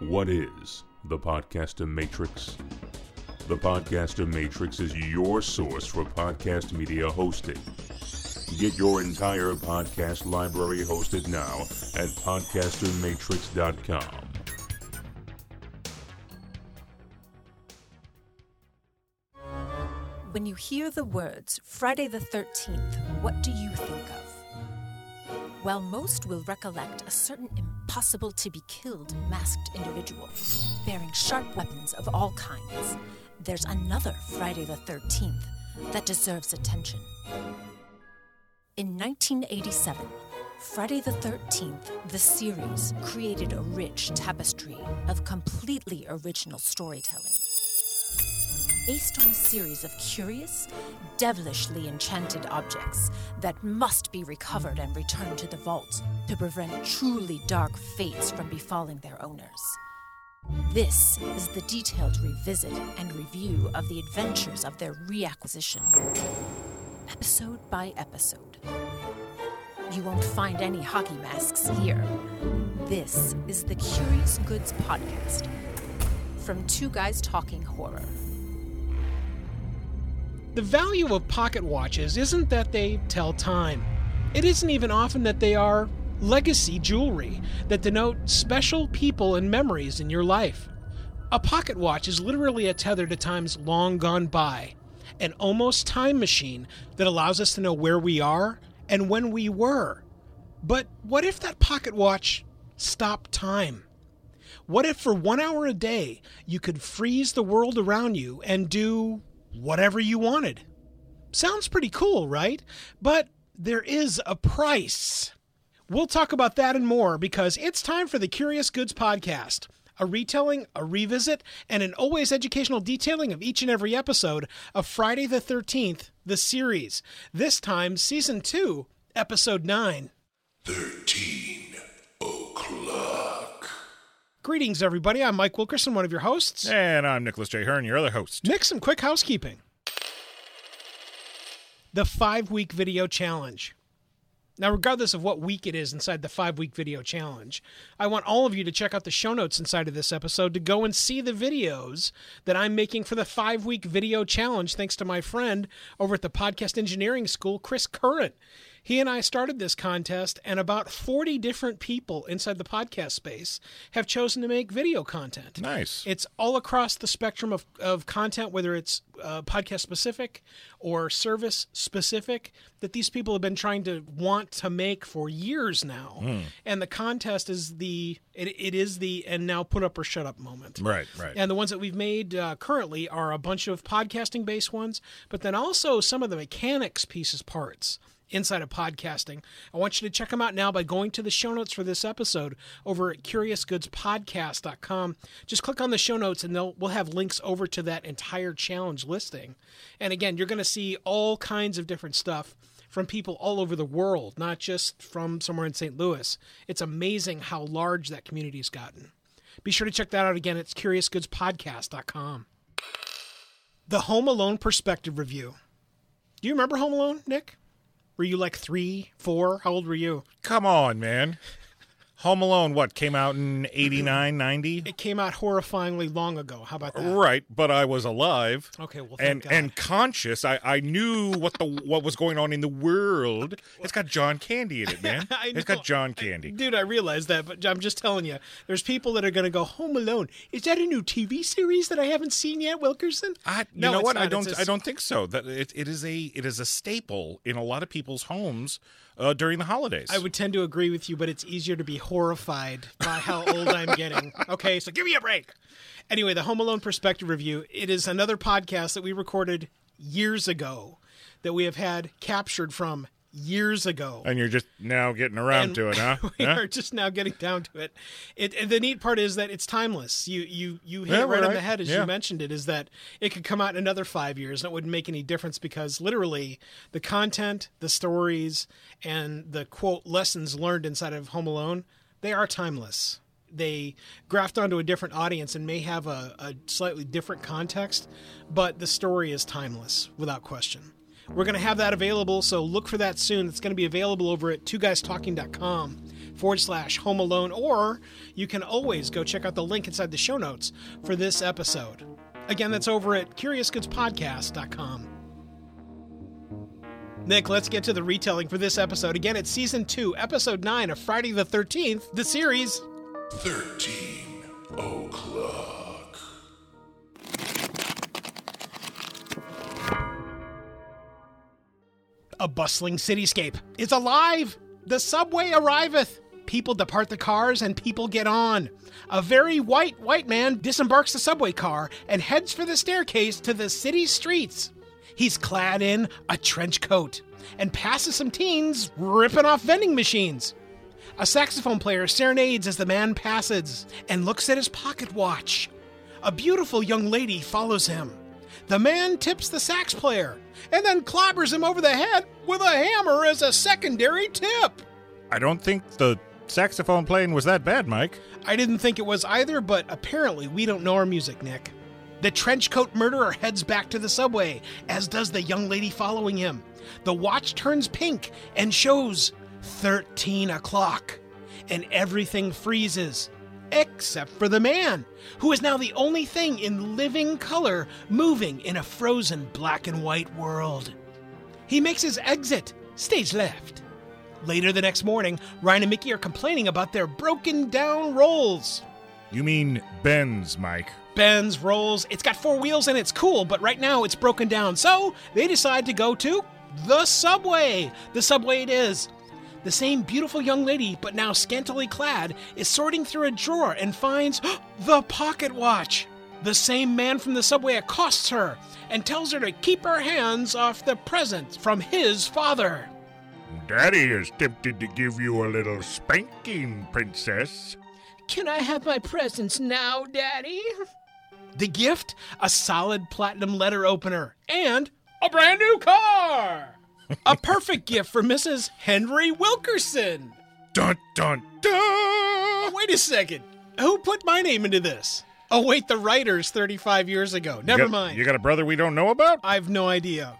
What is the Podcaster Matrix? The Podcaster Matrix is your source for podcast media hosting. Get your entire podcast library hosted now at podcastermatrix.com. When you hear the words Friday the 13th, what do you think of? While most will recollect a certain impossible to be killed masked individual, bearing sharp weapons of all kinds, there's another Friday the 13th that deserves attention. In 1987, Friday the 13th, the series, created a rich tapestry of completely original storytelling based on a series of curious, devilishly enchanted objects that must be recovered and returned to the vault to prevent truly dark fates from befalling their owners. This is the detailed revisit and review of the adventures of their reacquisition, episode by episode. You won't find any hockey masks here. This is the Curious Goods Podcast from Two Guys Talking Horror. The value of pocket watches isn't that they tell time. It isn't even often that they are legacy jewelry that denote special people and memories in your life. A pocket watch is literally a tether to times long gone by, an almost time machine that allows us to know where we are and when we were. But what if that pocket watch stopped time? What if for one hour a day you could freeze the world around you and do whatever you wanted. Sounds pretty cool, right? But there is a price. We'll talk about that and more because it's time for the Curious Goods Podcast. A retelling, a revisit, and an always educational detailing of each and every episode of Friday the 13th, the series. This time, Season 2, Episode 9. 13 o'clock. Greetings, everybody. I'm Mike Wilkerson, one of your hosts. And I'm Nicholas J. Hearn, your other host. Nick, some quick housekeeping. The five week video challenge. Now, regardless of what week it is inside the five week video challenge, I want all of you to check out the show notes inside of this episode to go and see the videos that I'm making for the five week video challenge, thanks to my friend over at the Podcast Engineering School, Chris Curran. He and I started this contest, and about 40 different people inside the podcast space have chosen to make video content. Nice. It's all across the spectrum of, of content, whether it's uh, podcast specific or service specific, that these people have been trying to want to make for years now. And the contest is the it, it is the and now put up or shut up moment. Right, right. And the ones that we've made uh, currently are a bunch of podcasting based ones, but then also some of the mechanics pieces parts inside of podcasting. I want you to check them out now by going to the show notes for this episode over at curiousgoodspodcast.com. Just click on the show notes and they'll we'll have links over to that entire challenge listing. And again, you're going to see all kinds of different stuff from people all over the world, not just from somewhere in St. Louis. It's amazing how large that community has gotten. Be sure to check that out again. It's curiousgoodspodcast.com. The Home Alone Perspective Review. Do you remember Home Alone, Nick? Were you like three, four? How old were you? Come on, man. Home Alone, what, came out in 89, 90? It came out horrifyingly long ago. How about that? Right, but I was alive. Okay, well, thank and God. and conscious. I, I knew what the what was going on in the world. It's got John Candy in it, man. It's got John Candy. Dude, I realize that, but I'm just telling you, there's people that are going to go Home Alone. Is that a new TV series that I haven't seen yet, Wilkerson? I, you No, know what? not. I don't. a- I don't think so. That it, it is a it is a staple in a lot of people's homes uh, during the holidays. I would tend to agree with you, but it's easier to be horrified by how old I'm getting. Okay, so give me a break. Anyway, the Home Alone Perspective Review. It is another podcast that we recorded years ago that we have had captured from years ago. and you're just now getting around And to it, huh? we Huh? are just now getting down to it. It and the neat part is that it's timeless. You you you hit Yeah, it right we're on the head as Yeah. you mentioned it. Is that it could come out in another five years and it wouldn't make any difference because literally the content, the stories, and the quote lessons learned inside of Home Alone they are timeless. They graft onto a different audience and may have a, a slightly different context, but the story is timeless without question. We're going to have that available, so look for that soon. It's going to be available over at twoguystalking.com. forward slash home alone, or you can always go check out the link inside the show notes for this episode. Again, that's over at curiousgoodspodcast.com. Nick, let's get to the retelling for this episode. Again, it's season two, episode nine of Friday the 13th, the series. 13 o'clock. A bustling cityscape is alive. The subway arriveth. People depart the cars and people get on. A very white white man disembarks the subway car and heads for the staircase to the city streets. He's clad in a trench coat and passes some teens ripping off vending machines. A saxophone player serenades as the man passes and looks at his pocket watch. A beautiful young lady follows him. The man tips the sax player and then clobbers him over the head with a hammer as a secondary tip. I don't think the saxophone playing was that bad, Mike. I didn't think it was either, but apparently we don't know our music, Nick. The trenchcoat murderer heads back to the subway, as does the young lady following him. The watch turns pink and shows 13 o'clock, and everything freezes. Except for the man, who is now the only thing in living color moving in a frozen black and white world. He makes his exit, stage left. Later the next morning, Ryan and Mickey are complaining about their broken down rolls. You mean Ben's, Mike. Ben's rolls. It's got four wheels and it's cool, but right now it's broken down. So they decide to go to the subway. The subway it is. The same beautiful young lady, but now scantily clad, is sorting through a drawer and finds the pocket watch. The same man from the subway accosts her and tells her to keep her hands off the present from his father. Daddy is tempted to give you a little spanking, princess. Can I have my presents now, Daddy? The gift? A solid platinum letter opener and a brand new car! A perfect gift for Mrs. Henry Wilkerson. Dun dun dun! Oh, wait a second. Who put my name into this? Oh, wait, the writers 35 years ago. Never You got- mind. You got a brother we don't know about? I've no idea.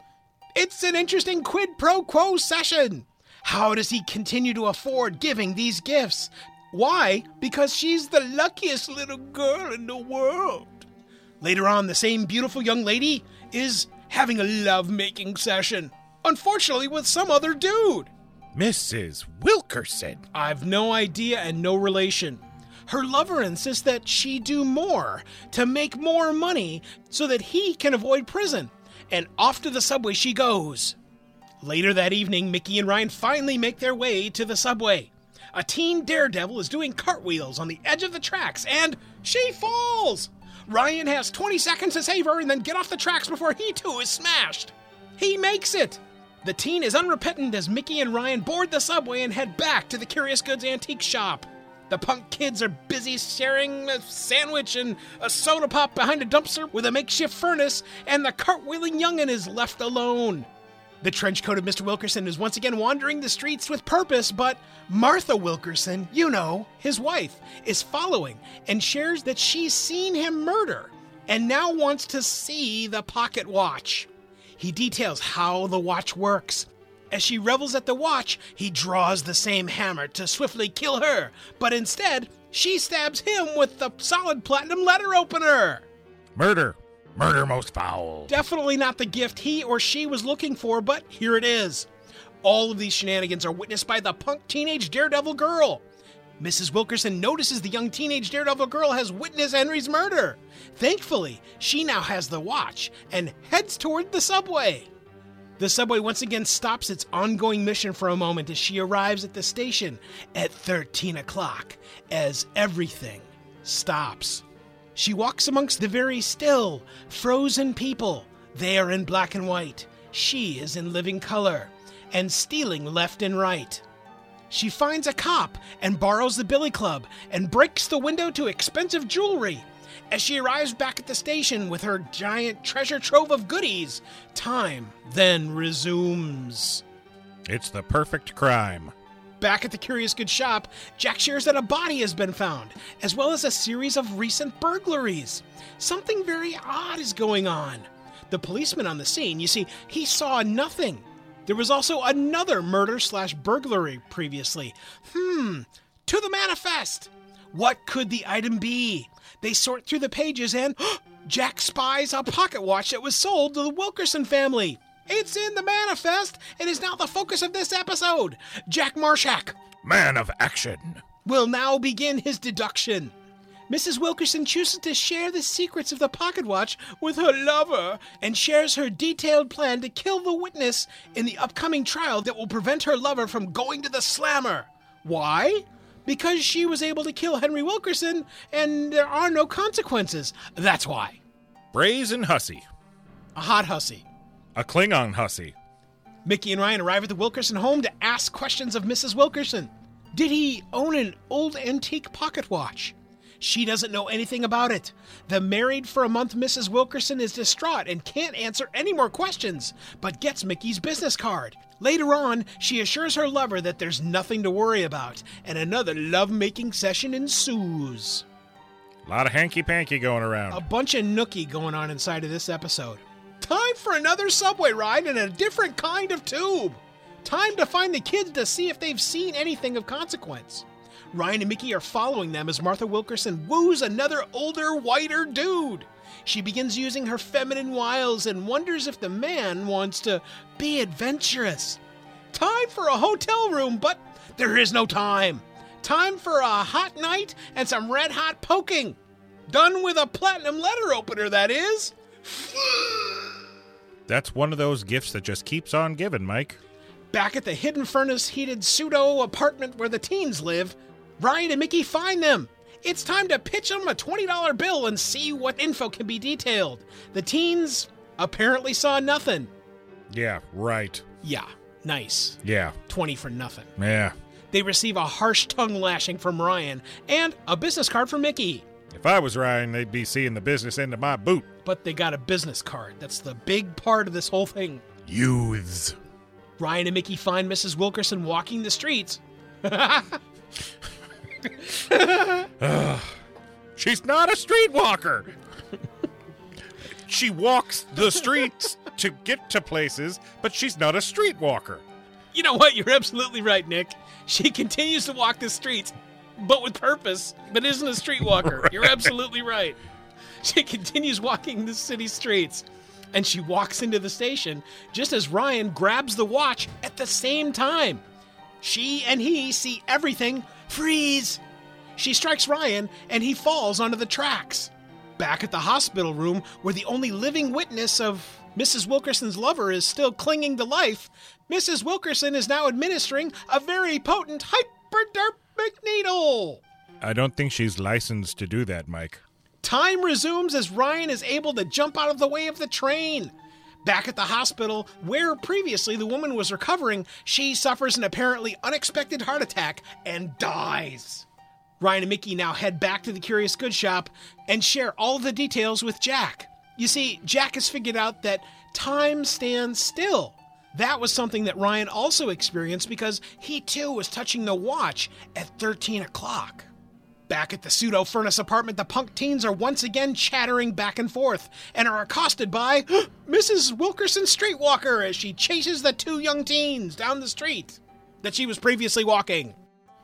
It's an interesting quid pro quo session. How does he continue to afford giving these gifts? Why? Because she's the luckiest little girl in the world. Later on, the same beautiful young lady is having a love making session. Unfortunately, with some other dude. Mrs. Wilkerson. I've no idea and no relation. Her lover insists that she do more to make more money so that he can avoid prison. And off to the subway she goes. Later that evening, Mickey and Ryan finally make their way to the subway. A teen daredevil is doing cartwheels on the edge of the tracks and she falls. Ryan has 20 seconds to save her and then get off the tracks before he too is smashed. He makes it. The teen is unrepentant as Mickey and Ryan board the subway and head back to the Curious Goods antique shop. The punk kids are busy sharing a sandwich and a soda pop behind a dumpster with a makeshift furnace, and the cartwheeling youngin' is left alone. The trench coated Mr. Wilkerson is once again wandering the streets with purpose, but Martha Wilkerson, you know, his wife, is following and shares that she's seen him murder and now wants to see the pocket watch. He details how the watch works. As she revels at the watch, he draws the same hammer to swiftly kill her, but instead, she stabs him with the solid platinum letter opener. Murder. Murder most foul. Definitely not the gift he or she was looking for, but here it is. All of these shenanigans are witnessed by the punk teenage daredevil girl. Mrs. Wilkerson notices the young teenage daredevil girl has witnessed Henry's murder. Thankfully, she now has the watch and heads toward the subway. The subway once again stops its ongoing mission for a moment as she arrives at the station at 13 o'clock as everything stops. She walks amongst the very still, frozen people. They are in black and white. She is in living color and stealing left and right. She finds a cop and borrows the billy club and breaks the window to expensive jewelry. As she arrives back at the station with her giant treasure trove of goodies, time then resumes. It's the perfect crime. Back at the Curious Good shop, Jack shares that a body has been found, as well as a series of recent burglaries. Something very odd is going on. The policeman on the scene, you see, he saw nothing. There was also another murder slash burglary previously. Hmm, to the manifest. What could the item be? They sort through the pages and Jack spies a pocket watch that was sold to the Wilkerson family. It's in the manifest and is now the focus of this episode. Jack Marshak Man of action. will now begin his deduction. Mrs. Wilkerson chooses to share the secrets of the pocket watch with her lover and shares her detailed plan to kill the witness in the upcoming trial that will prevent her lover from going to the slammer. Why? Because she was able to kill Henry Wilkerson and there are no consequences. That's why. Brazen hussy. A hot hussy. A Klingon hussy. Mickey and Ryan arrive at the Wilkerson home to ask questions of Mrs. Wilkerson. Did he own an old antique pocket watch? She doesn't know anything about it. The married for a month Mrs. Wilkerson is distraught and can't answer any more questions, but gets Mickey's business card. Later on, she assures her lover that there's nothing to worry about, and another love-making session ensues. A lot of hanky panky going around. A bunch of nookie going on inside of this episode. Time for another subway ride in a different kind of tube. Time to find the kids to see if they've seen anything of consequence. Ryan and Mickey are following them as Martha Wilkerson woos another older, whiter dude. She begins using her feminine wiles and wonders if the man wants to be adventurous. Time for a hotel room, but there is no time. Time for a hot night and some red hot poking. Done with a platinum letter opener, that is. That's one of those gifts that just keeps on giving, Mike. Back at the hidden furnace heated pseudo apartment where the teens live, Ryan and Mickey find them. It's time to pitch them a $20 bill and see what info can be detailed. The teens apparently saw nothing. Yeah, right. Yeah, nice. Yeah, 20 for nothing. yeah. They receive a harsh tongue lashing from Ryan and a business card from Mickey. If I was Ryan, they'd be seeing the business end of my boot. But they got a business card. That's the big part of this whole thing. Youths. Ryan and Mickey find Mrs. Wilkerson walking the streets. She's not a streetwalker. she walks the streets to get to places, but she's not a streetwalker. You know what? You're absolutely right, Nick. She continues to walk the streets, but with purpose, but isn't a streetwalker. You're absolutely right. She continues walking the city streets, and she walks into the station just as Ryan grabs the watch at the same time. She and he see everything freeze. She strikes Ryan, and he falls onto the tracks. Back at the hospital room, where the only living witness of Mrs. Wilkerson's lover is still clinging to life, Mrs. Wilkerson is now administering a very potent hypodermic needle. I don't think she's licensed to do that, Mike. Time resumes as Ryan is able to jump out of the way of the train. Back at the hospital, where previously the woman was recovering, she suffers an apparently unexpected heart attack and dies. Ryan and Mickey now head back to the Curious Goods shop and share all the details with Jack. You see, Jack has figured out that time stands still. That was something that Ryan also experienced because he too was touching the watch at 13 o'clock. Back at the pseudo furnace apartment, the punk teens are once again chattering back and forth and are accosted by Mrs. Wilkerson Streetwalker as she chases the two young teens down the street that she was previously walking.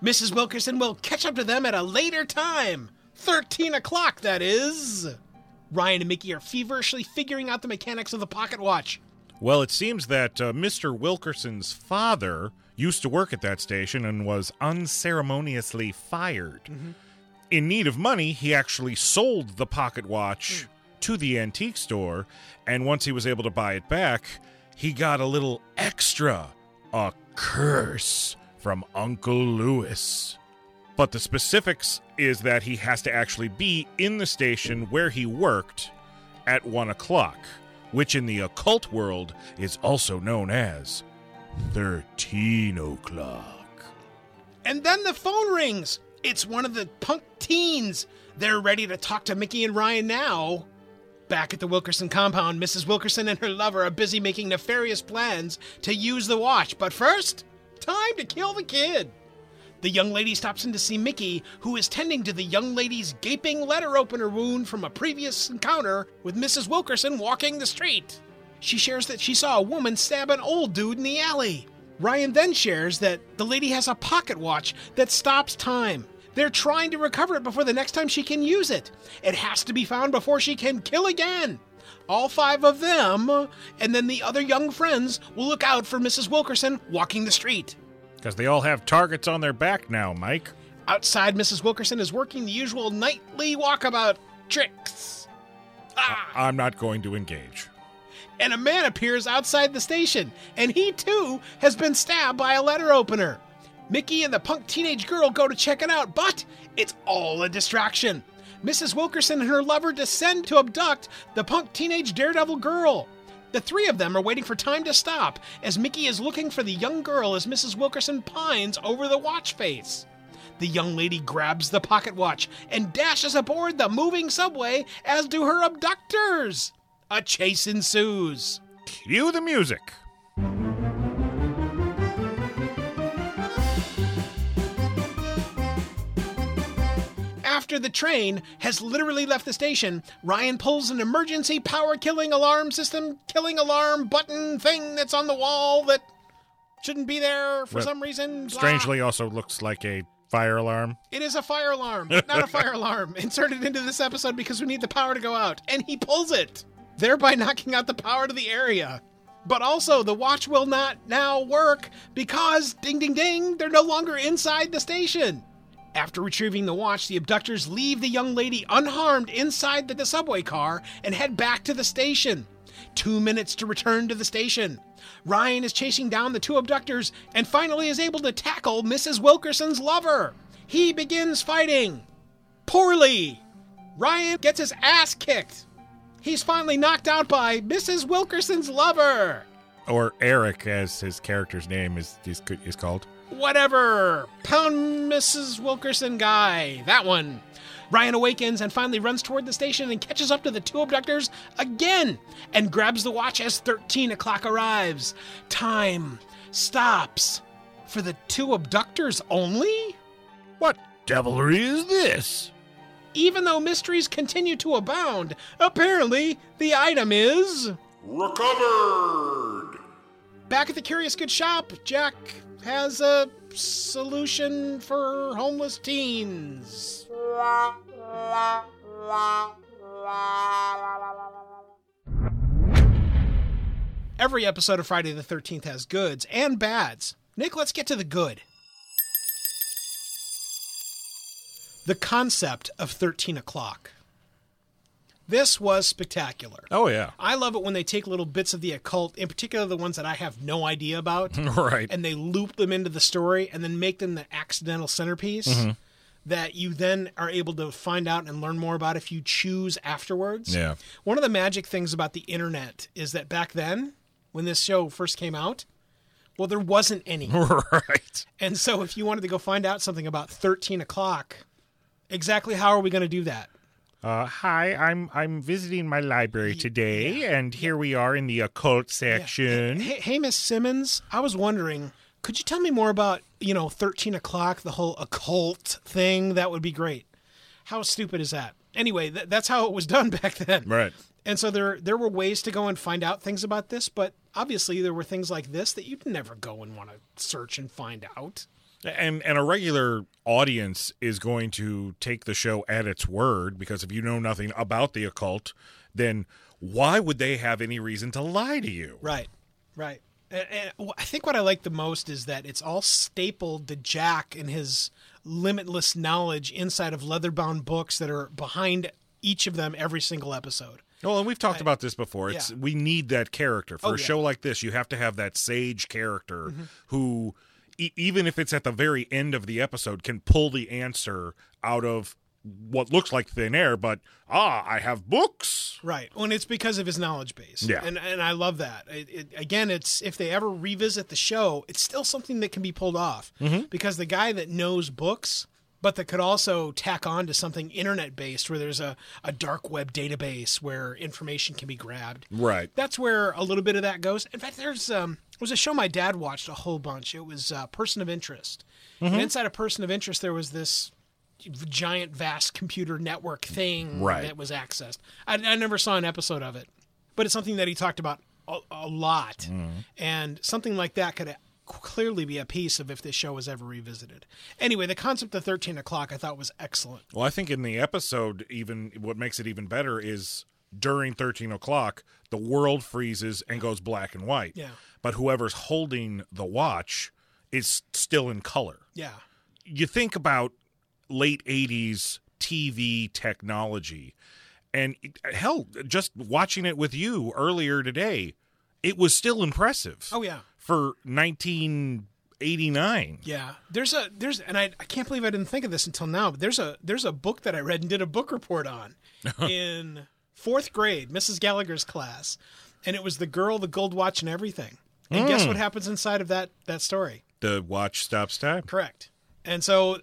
Mrs. Wilkerson will catch up to them at a later time. 13 o'clock, that is. Ryan and Mickey are feverishly figuring out the mechanics of the pocket watch. Well, it seems that uh, Mr. Wilkerson's father used to work at that station and was unceremoniously fired. In need of money, he actually sold the pocket watch hmm. to the antique store, and once he was able to buy it back, he got a little extra a curse from Uncle Lewis. But the specifics is that he has to actually be in the station where he worked at one o'clock, which in the occult world is also known as 13 o'clock. And then the phone rings. It's one of the punk teens. They're ready to talk to Mickey and Ryan now. Back at the Wilkerson compound, Mrs. Wilkerson and her lover are busy making nefarious plans to use the watch. But first, time to kill the kid. The young lady stops in to see Mickey, who is tending to the young lady's gaping letter opener wound from a previous encounter with Mrs. Wilkerson walking the street. She shares that she saw a woman stab an old dude in the alley. Ryan then shares that the lady has a pocket watch that stops time. They're trying to recover it before the next time she can use it. It has to be found before she can kill again. All five of them, and then the other young friends, will look out for Mrs. Wilkerson walking the street. Because they all have targets on their back now, Mike. Outside, Mrs. Wilkerson is working the usual nightly walkabout tricks. Ah! I'm not going to engage. and a man appears outside the station, and he too has been stabbed by a letter opener. Mickey and the punk teenage girl go to check it out, but it's all a distraction. Mrs. Wilkerson and her lover descend to abduct the punk teenage daredevil girl. The three of them are waiting for time to stop as Mickey is looking for the young girl as Mrs. Wilkerson pines over the watch face. The young lady grabs the pocket watch and dashes aboard the moving subway, as do her abductors. A chase ensues. Cue the music. After the train has literally left the station, Ryan pulls an emergency power killing alarm system killing alarm button thing that's on the wall that shouldn't be there for Well, some reason. Blah. Strangely, also looks like a fire alarm. It is a fire alarm, but not a fire alarm. Inserted into this episode because we need the power to go out. And he pulls it, thereby knocking out the power to the area. But also, the watch will not now work because, ding ding ding, they're no longer inside the station. After retrieving the watch, the abductors leave the young lady unharmed inside the, subway car and head back to the station. Two minutes to return to the station. Ryan is chasing down the two abductors and finally is able to tackle Mrs. Wilkerson's lover. He begins fighting. Poorly. Ryan gets his ass kicked. He's finally knocked out by Mrs. Wilkerson's lover. Or Eric, as his character's name is, is, is called. Whatever. Pound Mrs. Wilkerson guy. That one. Ryan awakens and finally runs toward the station and catches up to the two abductors again and grabs the watch as 13 o'clock arrives. Time stops. For the two abductors only? What devilry is this? Even though mysteries continue to abound, apparently the item is. Recovered! Back at the Curious Good Shop, Jack has a solution for homeless teens. Every episode of Friday the 13th has goods and bads. Nick, let's get to the good. The concept of 13 o'clock. This was spectacular. Oh, yeah. I love it when they take little bits of the occult, in particular the ones that I have no idea about, Right. and they loop them into the story and then make them the accidental centerpiece Mm-hmm. that you then are able to find out and learn more about if you choose afterwards. Yeah. One of the magic things about the internet is that back then, when this show first came out, well, there wasn't any. right. And so if you wanted to go find out something about 13 o'clock, exactly how are we going to do that? Uh, hi, I'm I'm visiting my library today, and here we are in the occult section. Hey, hey, Miss Simmons, I was wondering, could you tell me more about, you know, 13 o'clock, the whole occult thing? That would be great. How stupid is that? Anyway, th- that's how it was done back then. Right. And so there there were ways to go and find out things about this, but obviously there were things like this that you'd never go and want to search and find out. And and a regular audience is going to take the show at its word because if you know nothing about the occult, then why would they have any reason to lie to you? Right, right. And, I think what I like the most is that it's all stapled to Jack and his limitless knowledge inside of leather-bound books that are behind each of them every single episode. Well, and we've talked about this before. It's yeah. we need that character for Oh, a yeah. Mm-hmm. show like this. You have to have that sage character who, e- even if it's at the very end of the episode, can pull the answer out of what looks like thin air. But ah, I have books. Right. Well, and it's because of his knowledge base. Yeah. And and I love that. It, it, again, it's if they ever revisit the show, it's still something that can be pulled off Mm-hmm. because the guy that knows books, but that could also tack on to something internet based, where there's a, a dark web database where information can be grabbed. Right. That's where a little bit of that goes. In fact, there's um, was a show my dad watched a whole bunch. It was uh, Person of Interest, Mm-hmm. and inside a Person of Interest, there was this giant, vast computer network thing Right. that was accessed. I, I never saw an episode of it, but it's something that he talked about a, a lot, Mm-hmm. and something like that could clearly be a piece of if this show was ever revisited. Anyway, the concept of 13 o'clock I thought was excellent. Well, I think in the episode, even what makes it even better is during 13 o'clock, the world freezes and goes black and white. Yeah. But whoever's holding the watch is still in color. Yeah. You think about late 80s TV technology, and hell, just watching it with you earlier today, it was still impressive. Oh yeah. For 1989. Yeah, there's a there's and I, I can't believe I didn't think of this until now. But there's a there's a book that I read and did a book report on in fourth grade, Mrs. Gallagher's class, and it was the girl, the gold watch, and everything. And guess what happens inside of that that story? The watch stops time. Correct. And so, uh,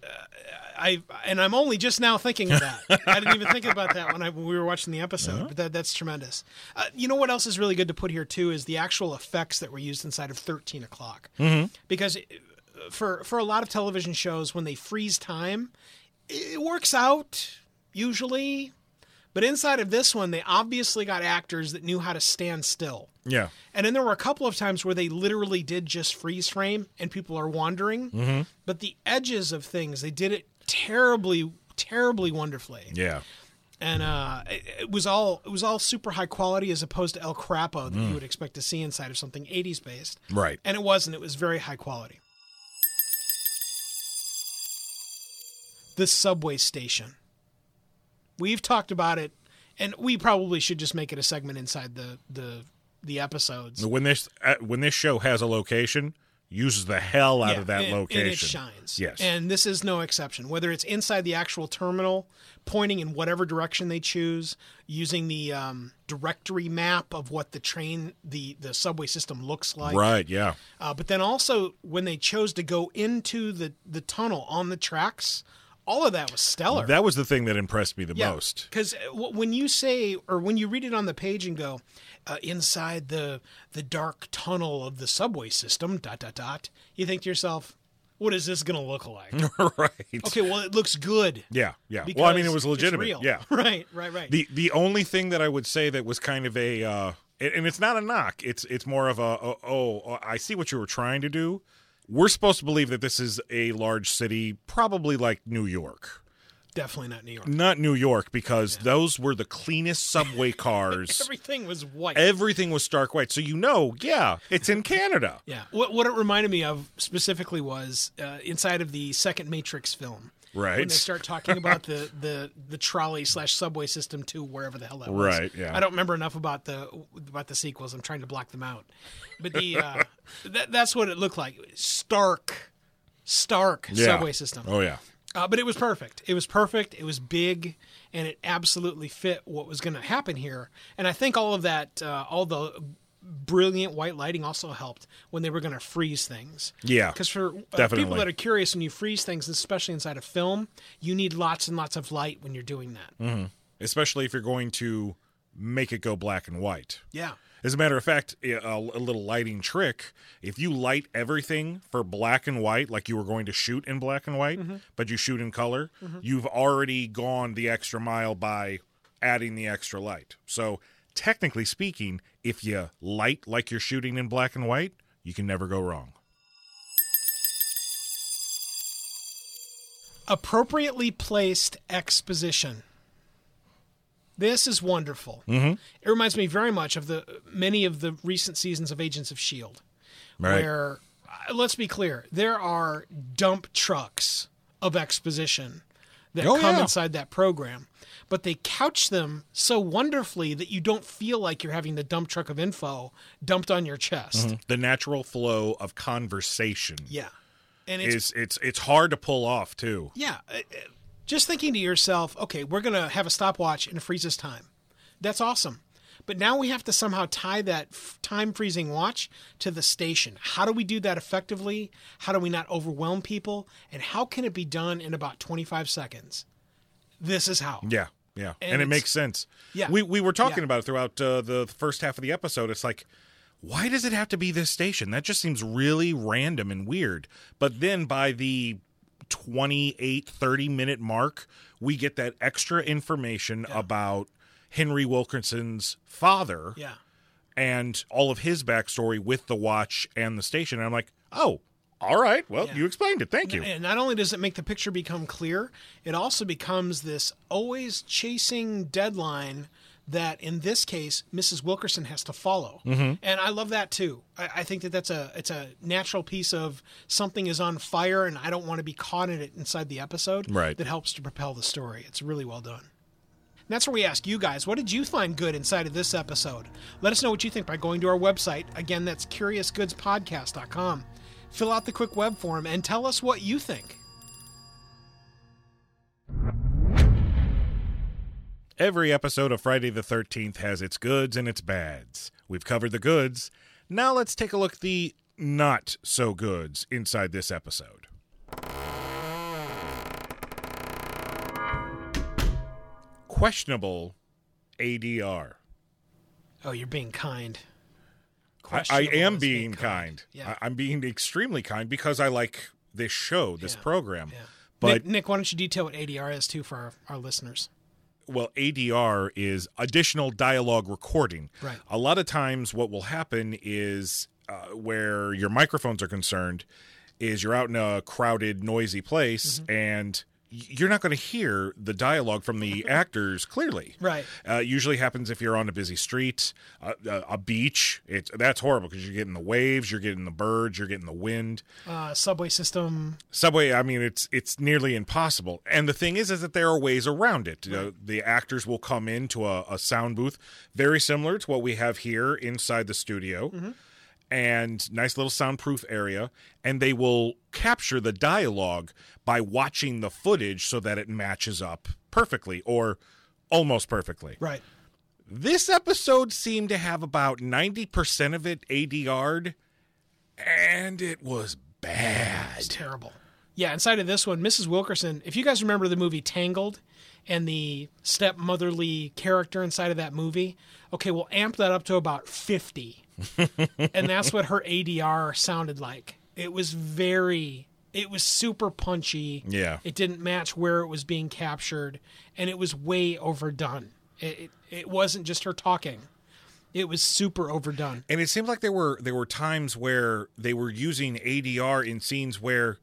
I and I'm only just now thinking of that. I didn't even think about that when I when we were watching the episode. But that that's tremendous. Uh, you know what else is really good to put here too is the actual effects that were used inside of 13 o'clock. Because uh, for for a lot of television shows, when they freeze time, it works out usually. But inside of this one, they obviously got actors that knew how to stand still. Yeah. And then there were a couple of times where they literally did just freeze frame and people are wandering. Mm-hmm. But the edges of things, they did it terribly, terribly wonderfully. Yeah. And uh, it, it was all it was all super high quality as opposed to El Crapo that Mm. you would expect to see inside of something 80s based. Right. And it wasn't. It was very high quality. The subway station. We've talked about it, and we probably should just make it a segment inside the the the episodes. When this uh, when this show has a location, uses the hell out Yeah, of that and, location. and it shines. Yes. and this is no exception. Whether it's inside the actual terminal, pointing in whatever direction they choose, using the um, directory map of what the train, the the subway system looks like, right. Yeah. uh, but then also when they chose to go into the the tunnel on the tracks, all of that was stellar. That was the thing that impressed me the most. Because when you say, or when you read it on the page and go, uh, inside the the dark tunnel of the subway system, dot dot dot, you think to yourself, what is this going to look like? right. okay, well, it looks good. Yeah. Yeah. Well, I mean, it was legitimate. Yeah. right, right, right. The the only thing that I would say that was kind of a uh, and and it's not a knock. It's it's more of a oh, oh I see what you were trying to do. We're supposed to believe that this is a large city, probably like New York. Definitely not New York. Not New York because those were the cleanest subway cars. Everything was white. Everything was stark white. So you know, yeah, it's in Canada. yeah. What what it reminded me of specifically was uh, inside of the second Matrix film. When Right. they start talking about the the the trolley slash subway system to wherever the hell that was. Right, yeah. I don't remember enough about the about the sequels. I'm trying to block them out. But the uh, that, that's what it looked like. Stark, stark Yeah. subway system. Oh yeah. Uh, but it was perfect. It was perfect. It was big, and it absolutely fit what was going to happen here. And I think all of that, uh, all the brilliant white lighting also helped when they were going to freeze things. Yeah, Because for uh, people that are curious, when you freeze things, especially inside a film, you need lots and lots of light when you're doing that. Mm. Especially if you're going to make it go black and white. Yeah. As a matter of fact, a, a little lighting trick if you light everything for black and white, like you were going to shoot in black and white, Mm-hmm. but you shoot in color, you've already gone the extra mile by adding the extra light. So, technically speaking, if you light like you're shooting in black and white, you can never go wrong. appropriately placed exposition. This is wonderful. Mm-hmm. It reminds me very much of the many of the recent seasons of Agents of Shield, Right. where uh, let's be clear, there are dump trucks of exposition that Oh, come yeah. inside that program, but they couch them so wonderfully that you don't feel like you're having the dump truck of info dumped on your chest. The natural flow of conversation Yeah, and it's is it's it's hard to pull off too. Yeah. uh, uh, Just thinking to yourself, okay, we're going to have a stopwatch and it freezes time. That's awesome. But now we have to somehow tie that f- time freezing watch to the station. How do we do that effectively? How do we not overwhelm people? And how can it be done in about 25 seconds? This is how. Yeah, yeah, And and, it makes sense. Yeah. we we were talking Yeah. about it throughout uh, the first half of the episode. It's like, why does it have to be this station? That just seems really random and weird. But then by the 28, 30 minute mark, we get that extra information about Henry Wilkinson's father Yeah. and all of his backstory with the watch and the station. And I'm like, Oh, all right. Well, Yeah. you explained it. Thank you. And not only does it make the picture become clear, it also becomes this always chasing deadline that, in this case, Mrs. Wilkerson has to follow. Mm-hmm. And I love that too. I, I think that that's a it's a natural piece of something is on fire, and I don't want to be caught in it inside the episode. Right. That helps to propel the story. It's really well done. And that's where we ask you guys, what did you find good inside of this episode? Let us know what you think by going to our website. Again, that's curiousgoodspodcast.com. Fill out the quick web form and tell us what you think. Every episode of Friday the 13th has its goods and its bads. We've covered the goods. Now let's take a look at the not so goods inside this episode. Questionable ADR. Oh, you're being kind. I, I am is being kind. Yeah. I, I'm being extremely kind because I like this show, this Yeah. program. Yeah. But Nick, Nick, why don't you detail what ADR is too for our, our listeners? well, ADR is additional dialogue recording. Right. A lot of times, what will happen is uh, where your microphones are concerned, is you're out in a crowded, noisy place, Mm-hmm. and you're not going to hear the dialogue from the actors clearly. Right. Uh, usually happens if you're on a busy street, uh, a, a beach. It's that's horrible because you're getting the waves, you're getting the birds, you're getting the wind. Uh, subway system. Subway, I mean, it's it's nearly impossible. And the thing is, is that there are ways around it. Uh, the actors will come into a, a sound booth, very similar to what we have here inside the studio, and nice little soundproof area, and they will capture the dialogue by watching the footage so that it matches up perfectly or almost perfectly. Right. This episode seemed to have about ninety percent of it ADR'd, and it was bad. It's terrible. Yeah, inside of this one, Mrs. Wilkerson, if you guys remember the movie Tangled and the stepmotherly character inside of that movie, okay, we'll amp that up to about 50. and that's what her ADR sounded like. It was very, it was super punchy. Yeah. It didn't match where it was being captured, and it was way overdone. It, it, it wasn't just her talking, it was super overdone. and it seemed like there were there were times where they were using ADR in scenes where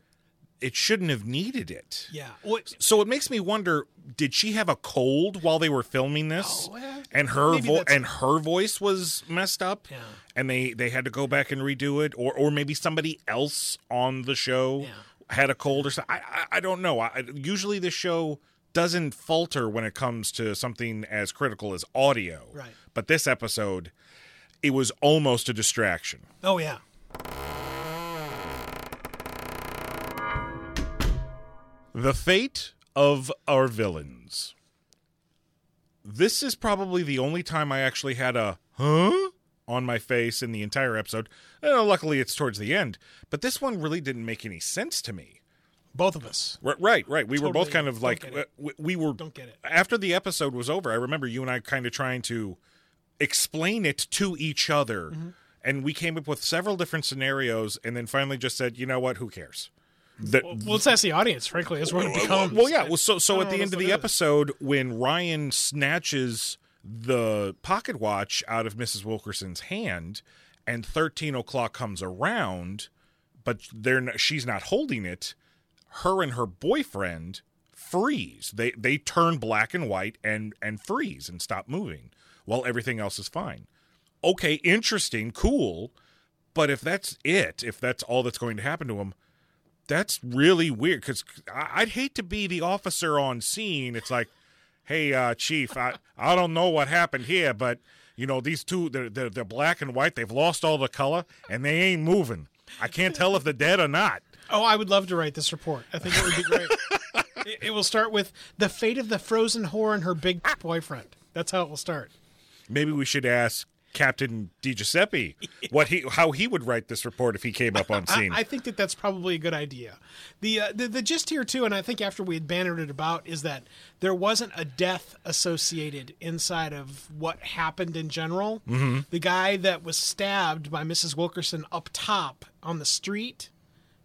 it shouldn't have needed it. Yeah. What, So it makes me wonder: Did she have a cold while they were filming this, Oh, well, and her vo- and her voice was messed up, Yeah. and they they had to go back and redo it, or or maybe somebody else on the show Yeah. had a cold or something. I I, I don't know. I, usually the show doesn't falter when it comes to something as critical as audio, Right. But this episode, it was almost a distraction. oh, yeah. The fate of our villains. This is probably the only time I actually had a huh on my face in the entire episode. Uh, luckily, it's towards the end, but this one really didn't make any sense to me. Both of us. R- Right, right. We were both kind of like uh, we, we were. Don't get it. After the episode was over, I remember you and I kind of trying to explain it to each other, Mm-hmm. and we came up with several different scenarios, and then finally just said, you know what? Who cares? That Well, let's ask the audience, frankly. That's what it becomes. well, yeah. Well, so so at the end of the else it is. episode, when Ryan snatches the pocket watch out of Mrs. Wilkerson's hand, and thirteen o'clock comes around, but they're not, she's not holding it. Her and her boyfriend freeze. They they turn black and white and and freeze and stop moving while everything else is fine. Okay, interesting, cool. But if that's it, if that's all that's going to happen to him, that's really weird because I'd hate to be the officer on scene. It's like, hey, uh, chief, I, I don't know what happened here, but you know these two they're, they're they're black and white. They've lost all the color and they ain't moving. I can't tell if they're dead or not. Oh, I would love to write this report. I think it would be great. it, it will start with the fate of the frozen whore and her big boyfriend. That's how it will start. Maybe we should ask Captain Di Giuseppe what he how he would write this report if he came up on I, scene. I think that that's probably a good idea. The, uh, the the gist here too, and I think after we had bannered it about, is that there wasn't a death associated inside of what happened in general. Mm-hmm. The guy that was stabbed by Mrs. Wilkerson up top on the street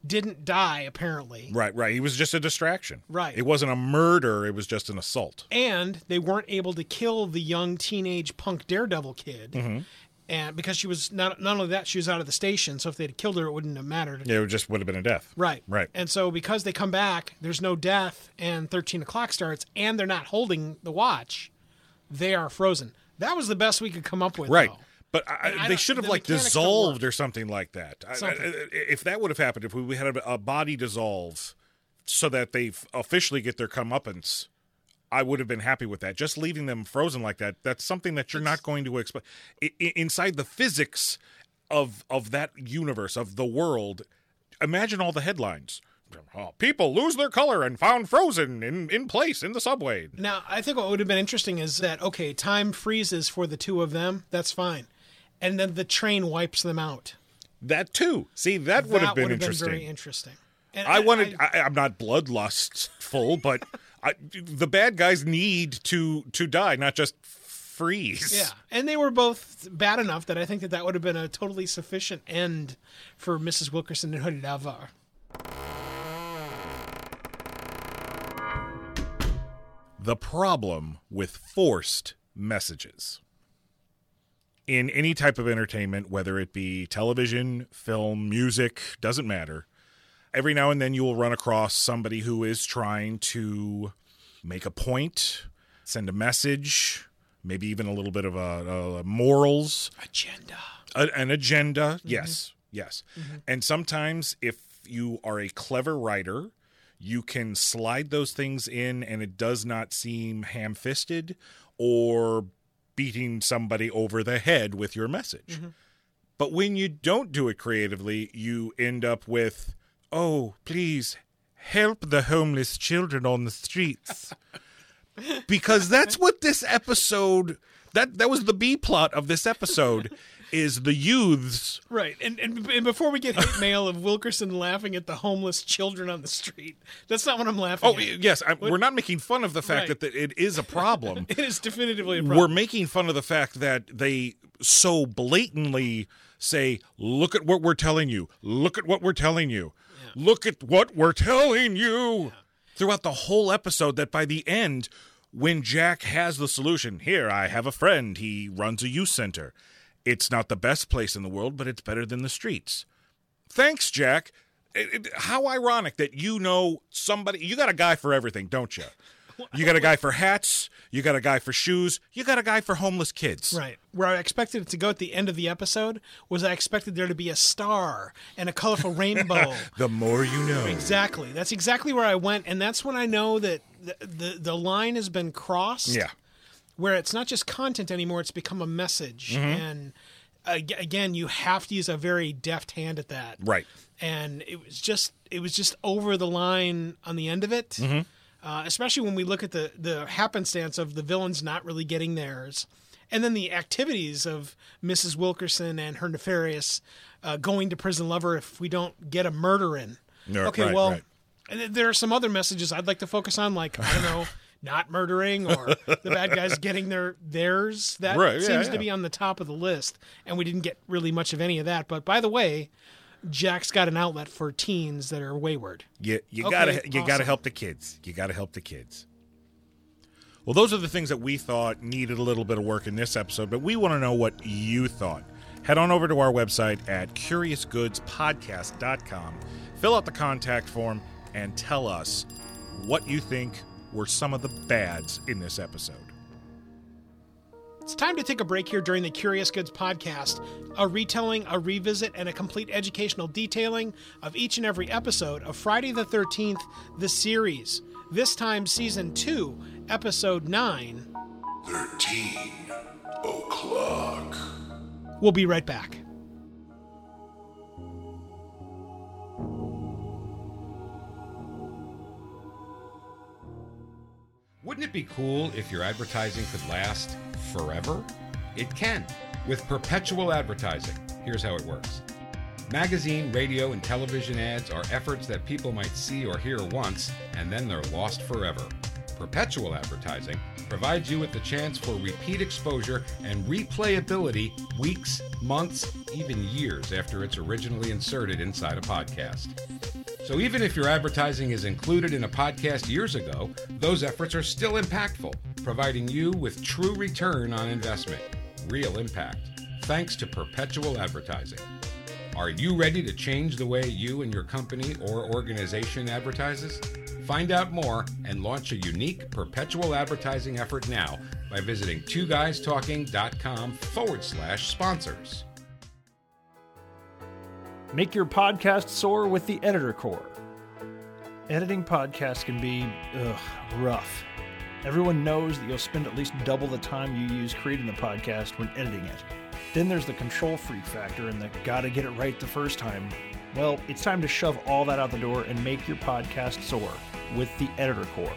didn't die apparently. right, right. He was just a distraction. Right. It wasn't a murder. It was just an assault. and they weren't able to kill the young teenage punk daredevil kid mm-hmm. and because she was not not only that she was out of the station, so if they'd killed her, it wouldn't have mattered. Yeah, it just would have been a death. Right. Right. And so because they come back, there's no death, and 13 o'clock starts, and they're not holding the watch, they are frozen. That was the best we could come up with. Right. though. But I, they should have the like dissolved or something like that. I- I- if that would have happened, if we had a, a body dissolve so that they officially get their comeuppance, I would have been happy with that. Just leaving them frozen like that, that's something that you're not going to expect. Inside the physics of of that universe, of the world, imagine all the headlines. Oh, people lose their color and found frozen in, in place in the subway. Now, I think what would have been interesting is that okay, time freezes for the two of them. That's fine, and then the train wipes them out. That too. See, that would have been interesting. very interesting. And I wanted. I, I'm not bloodlustful, but I, the bad guys need to to die, not just freeze. Yeah, and they were both bad enough that I think that that would have been a totally sufficient end for Mrs. Wilkerson and her lover. The problem with forced messages in any type of entertainment, whether it be television, film, music, doesn't matter. Every now and then you will run across somebody who is trying to make a point, send a message, maybe even a little bit of a, a morals. Agenda. a, an agenda. Mm-hmm. Yes, yes. Mm-hmm. And sometimes, if you are a clever writer, you can slide those things in, and it does not seem ham-fisted or beating somebody over the head with your message. Mm-hmm. But when you don't do it creatively, you end up with, "Oh, please help the homeless children on the streets." because that's what this episode that that was the B plot of this episode is the youths Right, and, and and before we get hate mail of Wilkerson laughing at the homeless children on the street, that's not what I'm laughing at. Oh at. yes, I, we're not making fun of the fact Right. that it is a problem. It is definitively a we're making fun of the fact that they so blatantly say, "Look at what we're telling you. Look at what we're telling you. Look at what we're telling you." Throughout the whole episode, that by the end, when Jack has the solution, here I have a friend. He runs a youth center. It's not the best place in the world, but it's better than the streets. Thanks, Jack. It- it- how ironic that you know somebody. You got a guy for everything, don't you? You got a guy for hats. You got a guy for shoes. You got a guy for homeless kids. Right. Where I expected it to go at the end of the episode was I expected there to be a star and a colorful rainbow. The more you know. Exactly. That's exactly where I went, and that's when I know that the the, the line has been crossed. Yeah. Where it's not just content anymore; it's become a message, Mm-hmm. and again, you have to use a very deft hand at that. Right. And it was just it was just over the line on the end of it. Mm-hmm. Uh, especially when we look at the the happenstance of the villains not really getting theirs, and then the activities of Mrs. Wilkerson and her nefarious uh, going to prison lover if we don't get a murder in. Yeah, okay, right, well, right. and there are some other messages I'd like to focus on, like I don't know, not murdering or the bad guys getting their theirs. That Right, seems yeah. to be on the top of the list, and we didn't get really much of any of that. But by the way, Jack's got an outlet for teens that are wayward. You you Okay, gotta you gotta help the kids. You gotta help the kids. Well, those are the things that we thought needed a little bit of work in this episode, but we want to know what you thought. Head on over to our website at curiousgoodspodcast.com, fill out the contact form, and tell us what you think were some of the bads in this episode. It's time to take a break here during the Curious Goods podcast, a retelling, a revisit, and a complete educational detailing of each and every episode of Friday the 13th, the series. This time, season 2, episode 9. 13 o'clock. We'll be right back. Wouldn't it be cool if your advertising could last forever? It can with perpetual advertising. Here's how it works magazine, radio, and television ads are efforts that people might see or hear once and then they're lost forever. Perpetual advertising provides you with the chance for repeat exposure and replayability weeks, months, even years after it's originally inserted inside a podcast. So even if your advertising is included in a podcast years ago, those efforts are still impactful, providing you with true return on investment. Real impact. thanks to perpetual advertising. Are you ready to change the way you and your company or organization advertises? Find out more and launch a unique perpetual advertising effort now by visiting twoguystalking.com forward slash sponsors. Make your podcast soar with the Editor Core. Editing podcasts can be ugh, rough. Everyone knows that you'll spend at least double the time you use creating the podcast when editing it. Then there's the control freak factor and the gotta get it right the first time. Well, it's time to shove all that out the door and make your podcast soar with the Editor Core.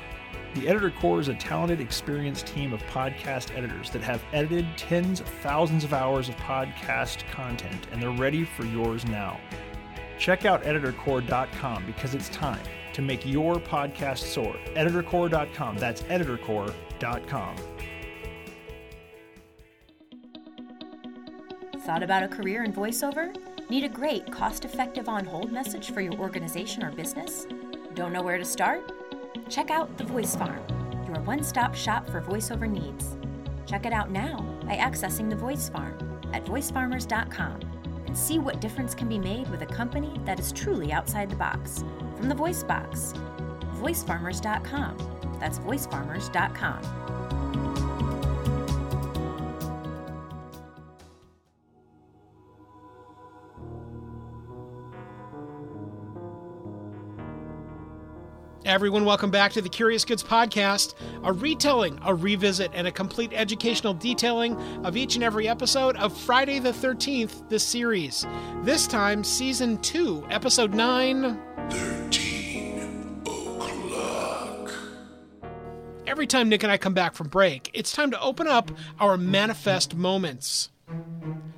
The Editor Core is a talented, experienced team of podcast editors that have edited tens of thousands of hours of podcast content, and they're ready for yours now. Check out editorcore.com because it's time to make your podcast soar. Editorcore.com. That's editorcore.com. Thought about a career in voiceover? Need a great, cost effective on hold message for your organization or business? Don't know where to start? Check out The Voice Farm, your one stop shop for voiceover needs. Check it out now by accessing The Voice Farm at voicefarmers.com and see what difference can be made with a company that is truly outside the box. From the Voice Box, voicefarmers.com. That's voicefarmers.com. Everyone, welcome back to the Curious Goods Podcast, a retelling, a revisit, and a complete educational detailing of each and every episode of Friday the 13th, the series. This time, Season 2, Episode 9. 13 o'clock. Every time Nick and I come back from break, it's time to open up our manifest moments.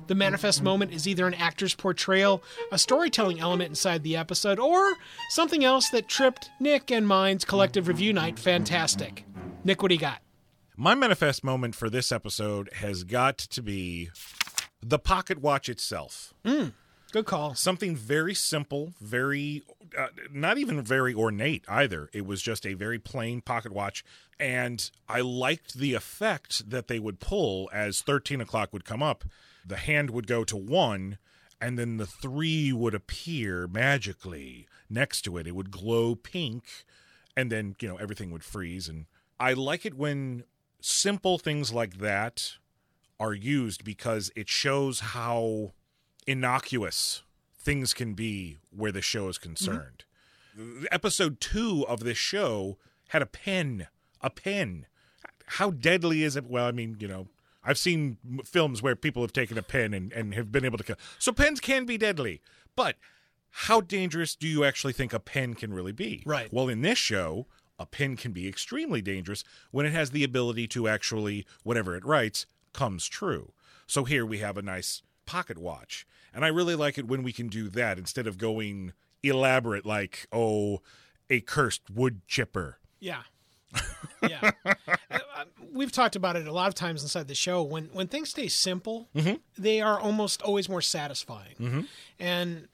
The manifest moment is either an actor's portrayal, a storytelling element inside the episode, or something else that tripped Nick and mine's collective review night fantastic. Nick, what do you got? My manifest moment for this episode has got to be the pocket watch itself. Hmm. Good call. Something very simple, very uh, not even very ornate either. It was just a very plain pocket watch, and I liked the effect that they would pull as thirteen o'clock would come up. The hand would go to one, and then the three would appear magically next to it. It would glow pink, and then you know everything would freeze. And I like it when simple things like that are used because it shows how innocuous things can be where the show is mm-hmm. concerned. Episode two of this show had a pen, a pen. How deadly is it? Well, I mean, you know, I've seen films where people have taken a pen and, and have been able to kill. So pens can be deadly, but how dangerous do you actually think a pen can really be? Right. Well, in this show, a pen can be extremely dangerous when it has the ability to actually, whatever it writes, comes true. So here we have a nice pocket watch. And I really like it when we can do that instead of going elaborate like, oh, a cursed wood chipper. Yeah. Yeah. Uh, uh, We've talked about it a lot of times inside the show. When when things stay simple, mm-hmm. they are almost always more satisfying. Mm-hmm. And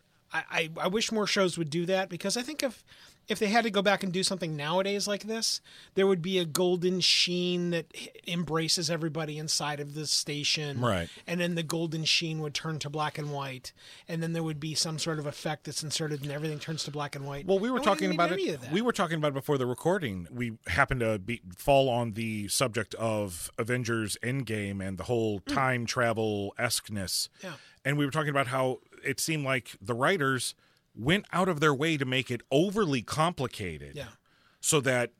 I, I, wish more shows would do that because I think if if they had to go back and do something nowadays like this, there would be a golden sheen that embraces everybody inside of the station. Right. And then the golden sheen would turn to black and white. And then there would be some sort of effect that's inserted and everything turns to black and white. Well, we were And talking didn't about it. We were talking about it before the recording. We happened to be fall on the subject of Avengers Endgame and the whole mm. time travel esqueness. Yeah. And we were talking about how it seemed like the writers went out of their way to make it overly complicated. Yeah. So that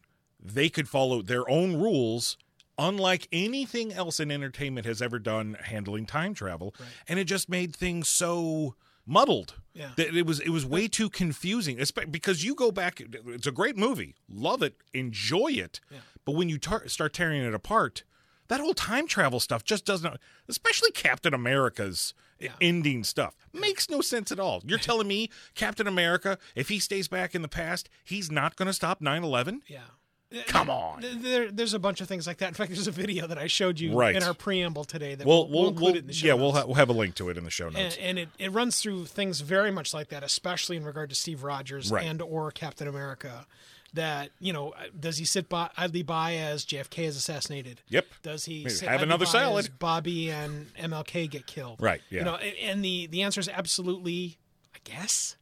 they could follow their own rules unlike anything else in entertainment has ever done handling time travel and it just made things so muddled Yeah. that it was it was way too confusing because you go back it's a great movie love it enjoy it but when you tar- start tearing it apart that whole time travel stuff just doesn't especially captain america's ending stuff makes no sense at all you're telling me captain america if he stays back in the past he's not going to stop 9-11 Yeah. come on There, there's a bunch of things like that. In fact, there's a video that I showed you Right. in our preamble today that we'll, we'll, we'll, include we'll it in the show yeah we'll, ha- we'll have a link to it in the show notes and, and it, it runs through things very much like that, especially in regard to Steve Rogers Right. and or Captain America. That you know uh, does he sit by, idly by as JFK is assassinated? Yep. Does he sit have another by salad. Bobby and MLK get killed? Right, yeah. You know, and, and the the answer is absolutely, I guess.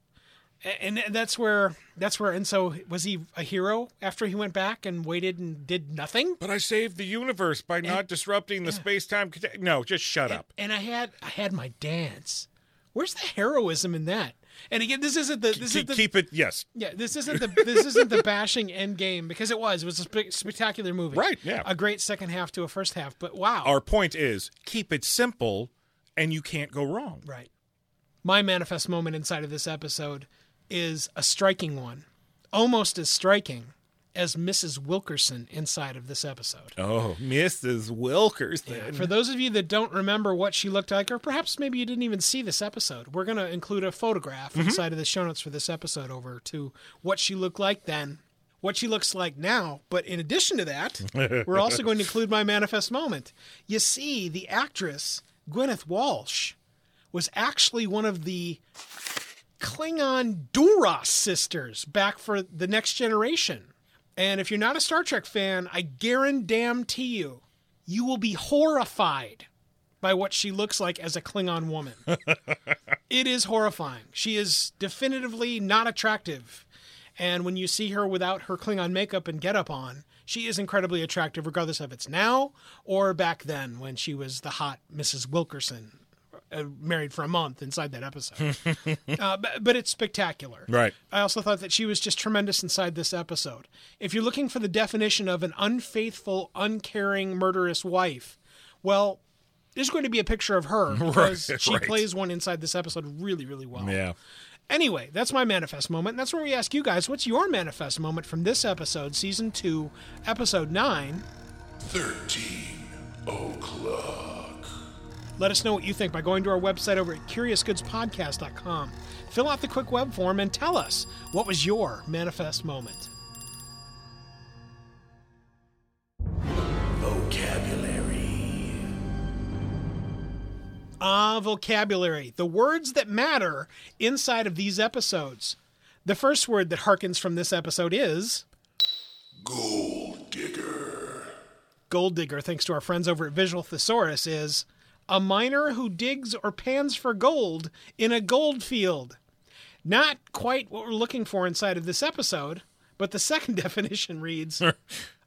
And and that's where that's where and so was he a hero after he went back and waited and did nothing? But I saved the universe by not disrupting the space time. No, just shut up. And I had I had my dance. Where's the heroism in that? And again, this isn't the this is Keep, the keep it, yes. yeah this isn't the this isn't the bashing end game because it was it was a spe- spectacular movie Right, yeah. a great second half to a first half but wow Our point is keep it simple and you can't go wrong. right my manifest moment inside of this episode is a striking one almost as striking as Mrs. Wilkerson inside of this episode. Oh, Mrs. Wilkerson. For those of you that don't remember what she looked like, or perhaps maybe you didn't even see this episode, we're going to include a photograph mm-hmm. inside of the show notes for this episode over to what she looked like then, what she looks like now. But in addition to that, we're also going to include my manifest moment. You see, the actress Gwyneth Walsh was actually one of the Klingon Duras sisters back for the next generation. And if you're not a Star Trek fan, I guarantee you, you will be horrified by what she looks like as a Klingon woman. it is horrifying. She is definitively not attractive. And when you see her without her Klingon makeup and getup on, she is incredibly attractive, regardless of it's now or back then when she was the hot Mrs. Wilkerson, uh, married for a month inside that episode. uh, but, but it's spectacular. Right. I also thought that she was just tremendous inside this episode. If you're looking for the definition of an unfaithful, uncaring, murderous wife, well, there's going to be a picture of her because she right. plays one inside this episode really, really well. Yeah. Anyway, that's my manifest moment. And that's where we ask you guys, what's your manifest moment from this episode, season two, episode nine? 13 o'clock. Let us know what you think by going to our website over at curiousgoodspodcast.com. Fill out the quick web form and tell us what was your manifest moment. Vocabulary. Ah, vocabulary. The words that matter inside of these episodes. The first word that harkens from this episode is Gold digger. gold digger, thanks to our friends over at Visual Thesaurus, is a miner who digs or pans for gold in a gold field. Not quite what we're looking for inside of this episode, but the second definition reads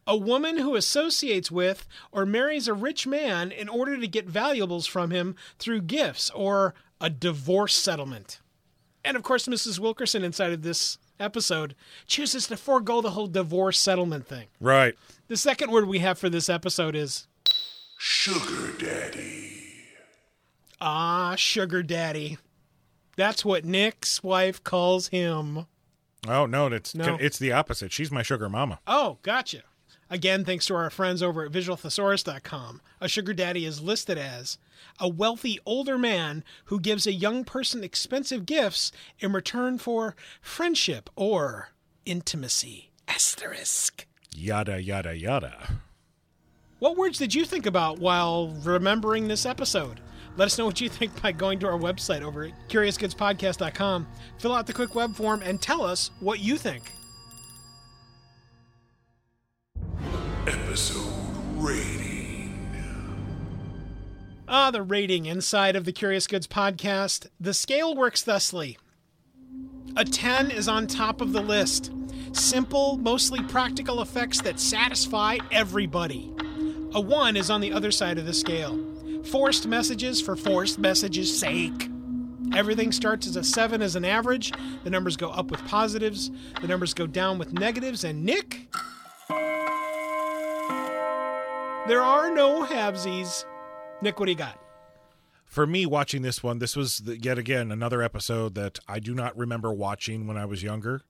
a woman who associates with or marries a rich man in order to get valuables from him through gifts or a divorce settlement. And of course, Mrs. Wilkerson inside of this episode chooses to forego the whole divorce settlement thing. Right. The second word we have for this episode is Sugar daddy. Ah, sugar daddy. That's what Nick's wife calls him. Oh no, it's No. it's the opposite. She's my sugar mama. Oh, gotcha. Again, thanks to our friends over at visualthesaurus.com, a sugar daddy is listed as a wealthy older man who gives a young person expensive gifts in return for friendship or intimacy. Asterisk. Yada yada yada. What words did you think about while remembering this episode? Let us know what you think by going to our website over at CuriousGoodsPodcast.com. Fill out the quick web form and tell us what you think. Episode rating. Ah, the rating inside of the Curious Goods podcast. The scale works thusly a 10 is on top of the list. Simple, mostly practical effects that satisfy everybody. A 1 is on the other side of the scale. Forced messages for forced messages' sake. Everything starts as a 7 as an average. The numbers go up with positives, the numbers go down with negatives, and Nick. There are no halvesies. Nick, what do you got? For me, watching this one, this was the, yet again another episode that I do not remember watching when I was younger.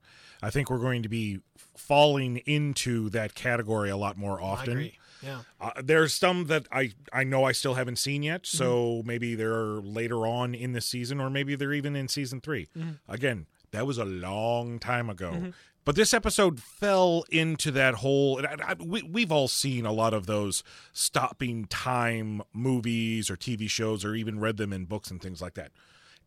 I think we're going to be falling into that category a lot more often. Yeah. Uh, there's some that I I know I still haven't seen yet, Mm-hmm. so maybe they're later on in the season, or maybe they're even in season 3 Mm-hmm. Again, that was a long time ago. But this episode fell into that whole. I, I, we, we've all seen a lot of those stopping time movies or TV shows, or even read them in books and things like that.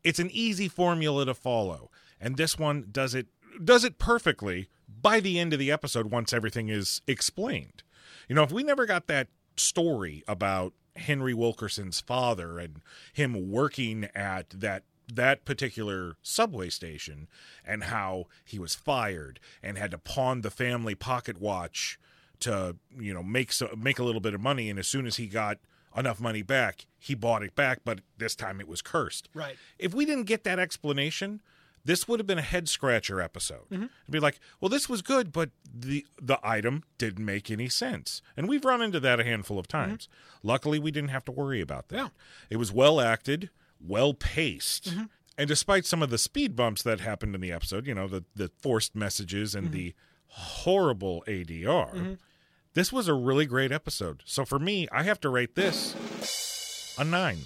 It's an easy formula to follow, and this one does it does it perfectly by the end of the episode once everything is explained. You know, if we never got that story about Henry Wilkerson's father and him working at that that particular subway station and how he was fired and had to pawn the family pocket watch to you know make so, make a little bit of money and as soon as he got enough money back he bought it back but this time it was cursed Right. if we didn't get that explanation this would have been a head scratcher episode. Mm-hmm. It'd be like well this was good but the the item didn't make any sense. And we've run into that a handful of mm-hmm. times. Luckily we didn't have to worry about that. Yeah. it was well acted well paced. Mm-hmm. And despite some of the speed bumps that happened in the episode you know the the forced messages and the horrible adr this was a really great episode. So for me i have to rate this a nine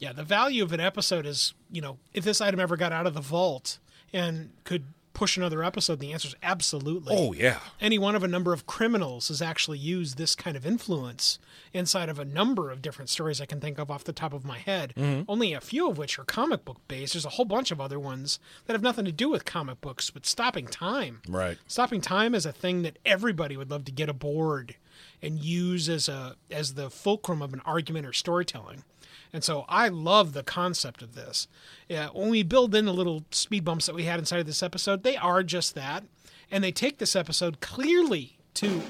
Yeah, the value of an episode is, you know, if this item ever got out of the vault and could push another episode, the answer is absolutely. oh yeah Any one of a number of criminals has actually used this kind of influence inside of a number of different stories I can think of off the top of my head. Mm-hmm. Only a few of which are comic book based. There's a whole bunch of other ones that have nothing to do with comic books, but stopping time. right Stopping time is a thing that everybody would love to get aboard and use as a as the fulcrum of an argument or storytelling. And so I love the concept of this. Yeah, when we build in the little speed bumps that we had inside of this episode, they are just that. And they take this episode clearly to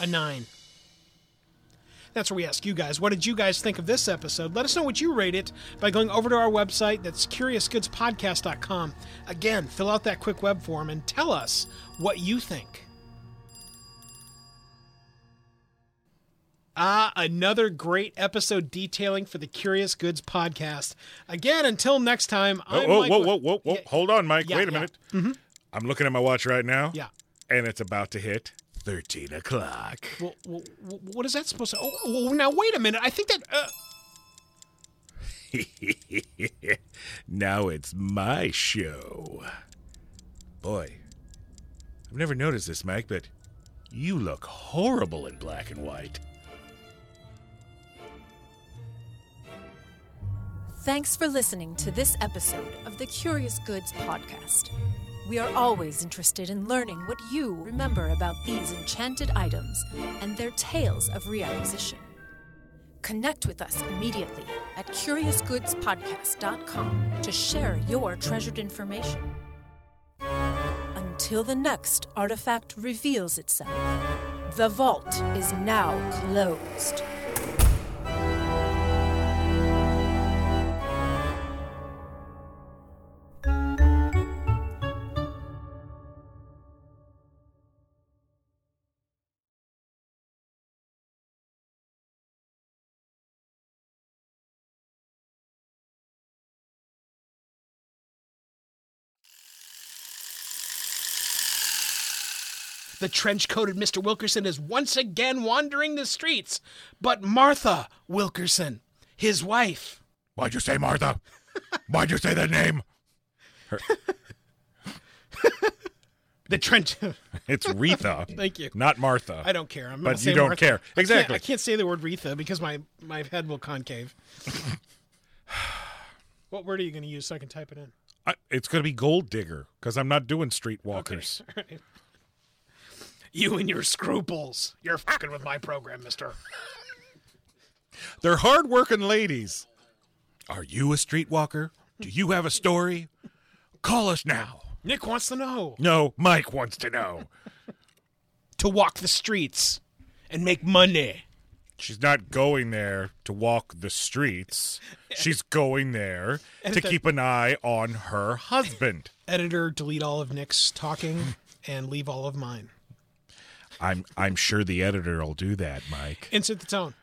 a nine. That's where we ask you guys, what did you guys think of this episode? Let us know what you rate it by going over to our website. That's curiousgoodspodcast.com. Again, fill out that quick web form and tell us what you think. Ah, another great episode detailing for the Curious Goods podcast. Again, until next time, I'm whoa, Mike whoa, whoa, whoa, whoa! Yeah, Hold on, Mike. Yeah, Wait a yeah. minute. I'm looking at my watch right now. Yeah. and it's about to hit thirteen o'clock. Well, well, well, what is that supposed to? Oh, oh, now wait a minute. I think that. Uh, now it's my show. Boy, I've never noticed this, Mike, but you look horrible in black and white. Thanks for listening to this episode of the Curious Goods podcast. We are always interested in learning what you remember about these enchanted items and their tales of reacquisition. Connect with us immediately at curiousgoodspodcast.com to share your treasured information. Until the next artifact reveals itself, the vault is now closed. The trench coated Mr. Wilkerson is once again wandering the streets, but Martha Wilkerson, his wife, Why'd you say Martha? Why'd you say that name? the trench. It's Retha. Thank you. Not Martha. I don't care. I'm But you don't Martha. care. I can't- Exactly. I can't, say the word Retha because my, my head will concave. what word are you going to use so I can type it in? I, it's going to be Gold Digger because I'm not doing Streetwalkers. You and your scruples. You're fucking with my program, mister. They're hardworking ladies. Are you a streetwalker? Do you have a story? Call us now. Nick wants to know. No, Mike wants to know. To walk the streets and make money. She's not going there to walk the streets. She's going there to keep an eye on her husband. Editor, delete all of Nick's talking and leave all of mine. I'm I'm sure the editor will do that, Mike. Insert the tone.